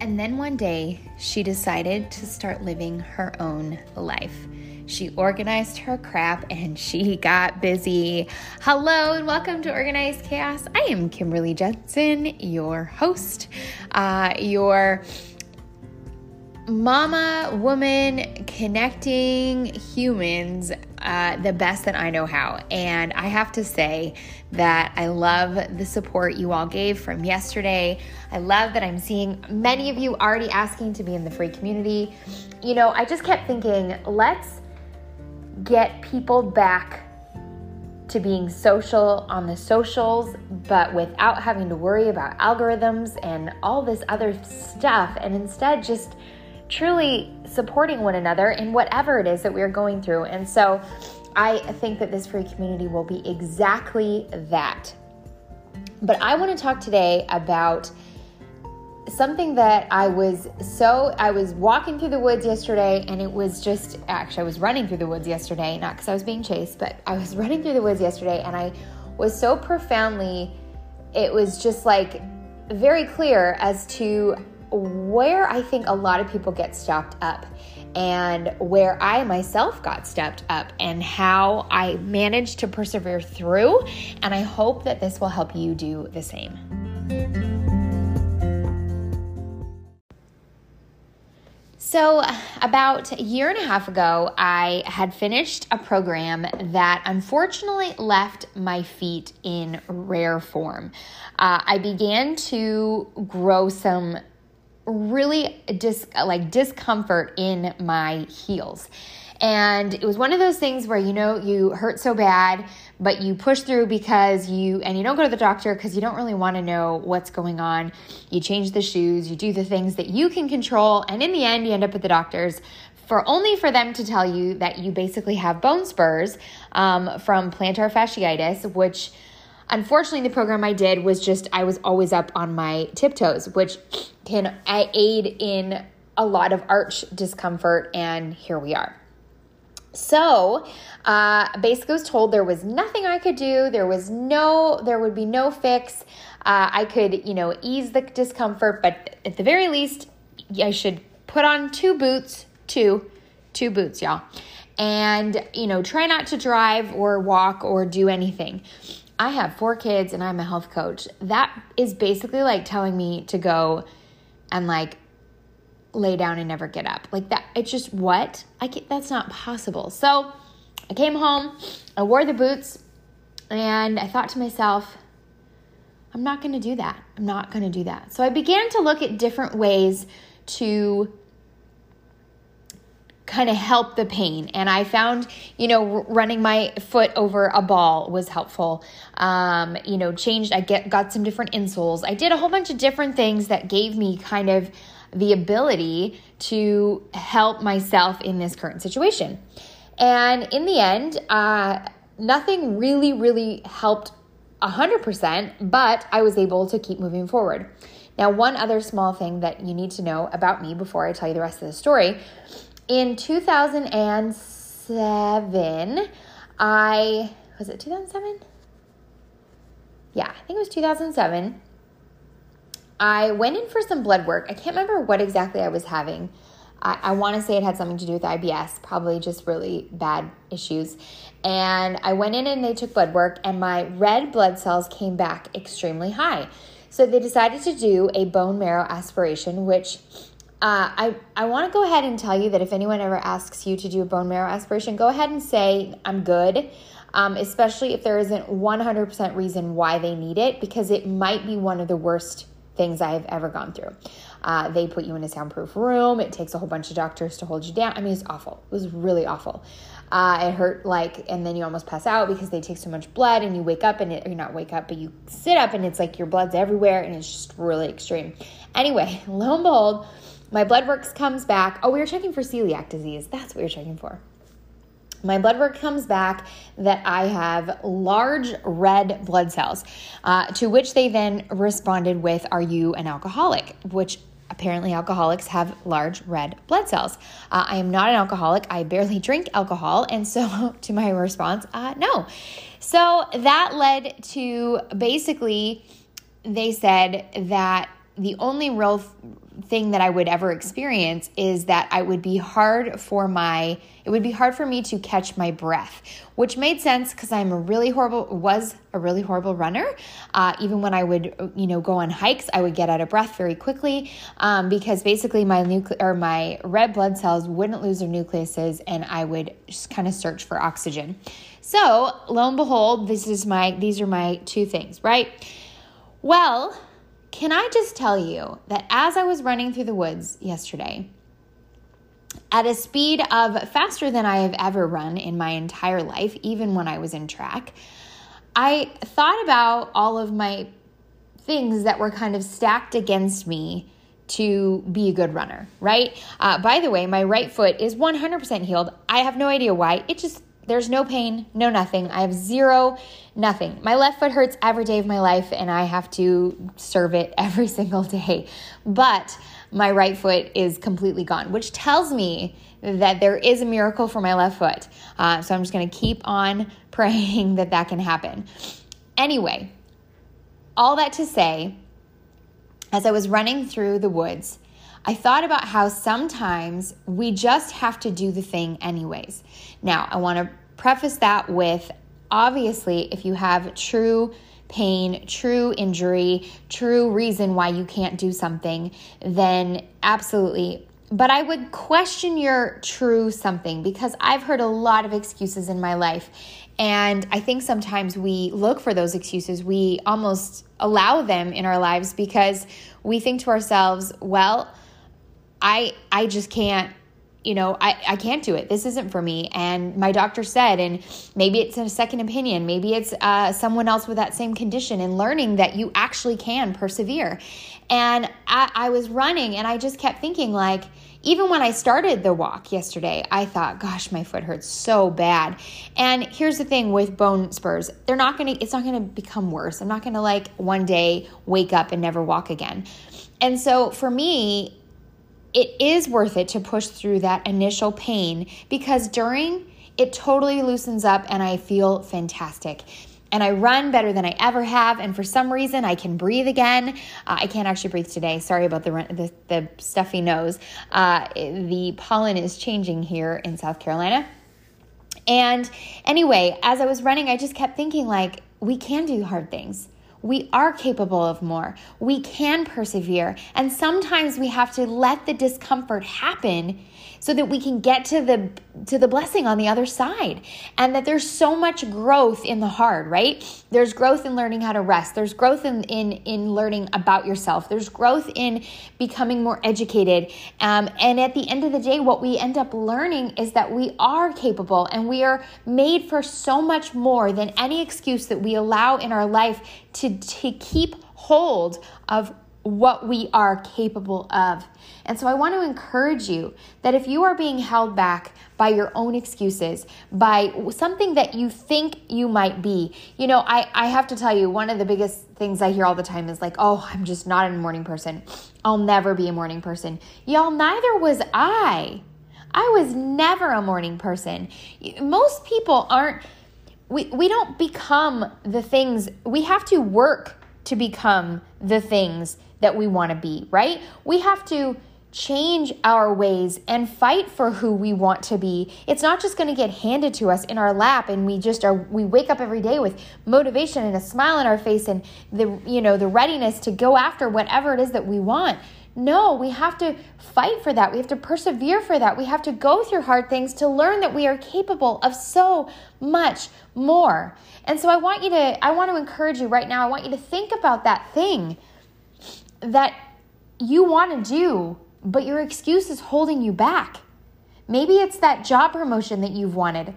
And then one day, she decided to start living her own life. She organized her crap and she got busy. Hello and welcome to Organized Chaos. I am Kimberly Jensen, your host, uh, your mama, woman, connecting humans uh, the best that I know how. And I have to say that I love the support you all gave from yesterday. I love that I'm seeing many of you already asking to be in the free community. You know, I just kept thinking, let's get people back to being social on the socials, but without having to worry about algorithms and all this other stuff, and instead just truly supporting one another in whatever it is that we're going through. And so I think that this free community will be exactly that. But I want to talk today about something that I was so I was walking through the woods yesterday and it was just actually I was running through the woods yesterday, not because I was being chased, but I was running through the woods yesterday and I was so profoundly it was just like very clear as to where I think a lot of people get stopped up and where I myself got stepped up and how I managed to persevere through. And I hope that this will help you do the same. So, about a year and a half ago, I had finished a program that unfortunately left my feet in rare form. Uh, I began to grow some really dis- like discomfort in my heels. And it was one of those things where you know you hurt so bad, but you push through because you and you don't go to the doctor because you don't really want to know what's going on. You change the shoes, you do the things that you can control, and in the end you end up at the doctor's for only for them to tell you that you basically have bone spurs um, from plantar fasciitis, which Unfortunately, the program I did was just, I was always up on my tiptoes, which can aid in a lot of arch discomfort, and here we are. So, uh, basically, was told there was nothing I could do. There was no, there would be no fix. Uh, I could, you know, ease the discomfort, but at the very least, I should put on two boots, two, two boots, y'all, and you know, try not to drive or walk or do anything. I have four kids and I'm a health coach. That is basically like telling me to go and like lay down and never get up. Like that, it's just what? I can, that's not possible. So I came home, I wore the boots, and I thought to myself, I'm not going to do that. I'm not going to do that. So I began to look at different ways to kind of help the pain. And I found, you know, running my foot over a ball was helpful. Um, you know, changed, I get got some different insoles. I did a whole bunch of different things that gave me kind of the ability to help myself in this current situation. And in the end, uh, nothing really, really helped 100%, but I was able to keep moving forward. Now, one other small thing that you need to know about me before I tell you the rest of the story in 2007, I was it 2007? Yeah, I think it was 2007. I went in for some blood work. I can't remember what exactly I was having. I, I want to say it had something to do with IBS, probably just really bad issues. And I went in and they took blood work, and my red blood cells came back extremely high. So they decided to do a bone marrow aspiration, which uh, I, I want to go ahead and tell you that if anyone ever asks you to do a bone marrow aspiration, go ahead and say, I'm good, um, especially if there isn't 100% reason why they need it, because it might be one of the worst things I have ever gone through. Uh, they put you in a soundproof room. It takes a whole bunch of doctors to hold you down. I mean, it's awful. It was really awful. Uh, it hurt like, and then you almost pass out because they take so much blood, and you wake up and it, or not wake up, but you sit up and it's like your blood's everywhere, and it's just really extreme. Anyway, lo and behold, my blood work comes back. Oh, we were checking for celiac disease. That's what are checking for. My blood work comes back that I have large red blood cells, uh, to which they then responded with, Are you an alcoholic? Which apparently alcoholics have large red blood cells. Uh, I am not an alcoholic. I barely drink alcohol. And so, to my response, uh, no. So that led to basically, they said that the only real thing that I would ever experience is that I would be hard for my it would be hard for me to catch my breath, which made sense because I'm a really horrible was a really horrible runner. Uh, even when I would you know go on hikes, I would get out of breath very quickly um, because basically my nucle- or my red blood cells wouldn't lose their nucleuses, and I would just kind of search for oxygen. So lo and behold, this is my these are my two things, right? Well, can I just tell you that as I was running through the woods yesterday, at a speed of faster than I have ever run in my entire life, even when I was in track, I thought about all of my things that were kind of stacked against me to be a good runner, right? Uh, by the way, my right foot is 100% healed. I have no idea why. It just there's no pain, no nothing. I have zero, nothing. My left foot hurts every day of my life, and I have to serve it every single day. But my right foot is completely gone, which tells me that there is a miracle for my left foot. Uh, so I'm just going to keep on praying that that can happen. Anyway, all that to say, as I was running through the woods, I thought about how sometimes we just have to do the thing anyways. Now, I want to preface that with obviously, if you have true pain, true injury, true reason why you can't do something, then absolutely. But I would question your true something because I've heard a lot of excuses in my life. And I think sometimes we look for those excuses. We almost allow them in our lives because we think to ourselves, well, I I just can't you know, I, I can't do it. This isn't for me. And my doctor said, and maybe it's a second opinion. Maybe it's uh, someone else with that same condition and learning that you actually can persevere. And I, I was running and I just kept thinking, like, even when I started the walk yesterday, I thought, gosh, my foot hurts so bad. And here's the thing with bone spurs, they're not gonna, it's not gonna become worse. I'm not gonna like one day wake up and never walk again. And so for me, it is worth it to push through that initial pain because during it totally loosens up and I feel fantastic. And I run better than I ever have. And for some reason, I can breathe again. Uh, I can't actually breathe today. Sorry about the, the, the stuffy nose. Uh, the pollen is changing here in South Carolina. And anyway, as I was running, I just kept thinking, like, we can do hard things. We are capable of more. We can persevere. And sometimes we have to let the discomfort happen so that we can get to the to the blessing on the other side. And that there's so much growth in the hard right? There's growth in learning how to rest. There's growth in in in learning about yourself. There's growth in becoming more educated. Um, and at the end of the day what we end up learning is that we are capable and we are made for so much more than any excuse that we allow in our life to to keep hold of what we are capable of. And so I want to encourage you that if you are being held back by your own excuses, by something that you think you might be, you know, I, I have to tell you, one of the biggest things I hear all the time is like, oh, I'm just not a morning person. I'll never be a morning person. Y'all, neither was I. I was never a morning person. Most people aren't, we, we don't become the things, we have to work to become the things that we want to be, right? We have to change our ways and fight for who we want to be. It's not just going to get handed to us in our lap and we just are we wake up every day with motivation and a smile on our face and the you know the readiness to go after whatever it is that we want. No, we have to fight for that. We have to persevere for that. We have to go through hard things to learn that we are capable of so much more. And so I want you to I want to encourage you right now. I want you to think about that thing that you want to do, but your excuse is holding you back. Maybe it's that job promotion that you've wanted.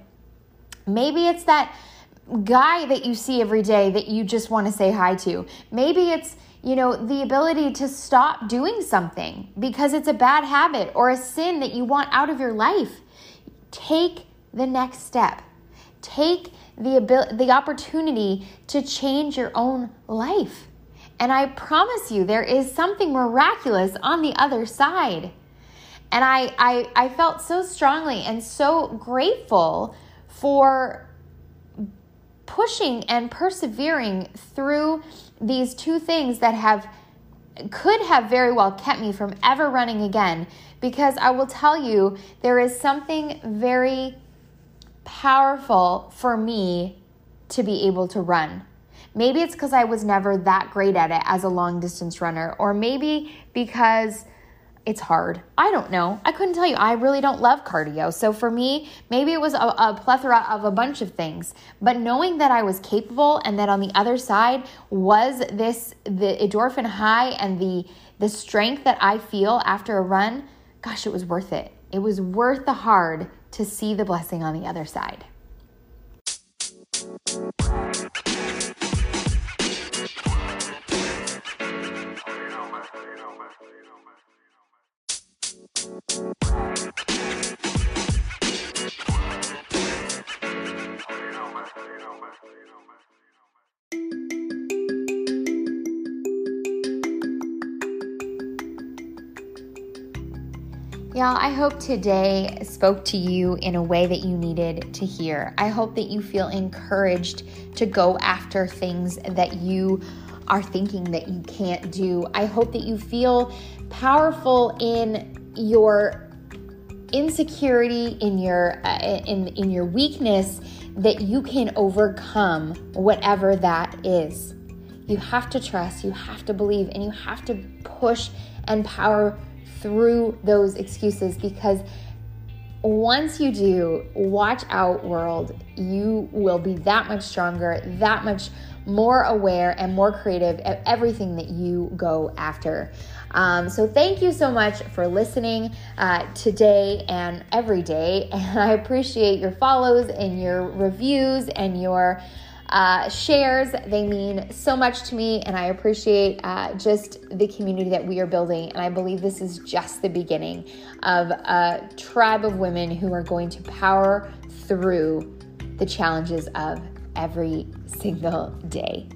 Maybe it's that guy that you see every day that you just want to say hi to. Maybe it's, you know, the ability to stop doing something because it's a bad habit or a sin that you want out of your life. Take the next step. Take the ability, the opportunity to change your own life. And I promise you, there is something miraculous on the other side. And I, I, I felt so strongly and so grateful for pushing and persevering through these two things that have could have very well kept me from ever running again because I will tell you, there is something very powerful for me to be able to run. Maybe it's because I was never that great at it as a long distance runner, or maybe because it's hard. I don't know. I couldn't tell you. I really don't love cardio. So for me, maybe it was a, a, plethora of a bunch of things. But knowing that I was capable and that on the other side was this the endorphin high and the the strength that I feel after a run, gosh, it was worth it. It was worth the hard to see the blessing on the other side. Y'all, I hope today spoke to you in a way that you needed to hear. I hope that you feel encouraged to go after things that you are thinking that you can't do. I hope that you feel powerful in your insecurity, in your uh, in in your weakness that you can overcome whatever that is. You have to trust, you have to believe, and you have to push and power through those excuses because once you do, watch out, world, you will be that much stronger, that much more aware, and more creative at everything that you go after. Um, so, thank you so much for listening uh, today and every day. And I appreciate your follows and your reviews and your uh, shares. They mean so much to me, and I appreciate uh, just the community that we are building. And I believe this is just the beginning of a tribe of women who are going to power through the challenges of every single day.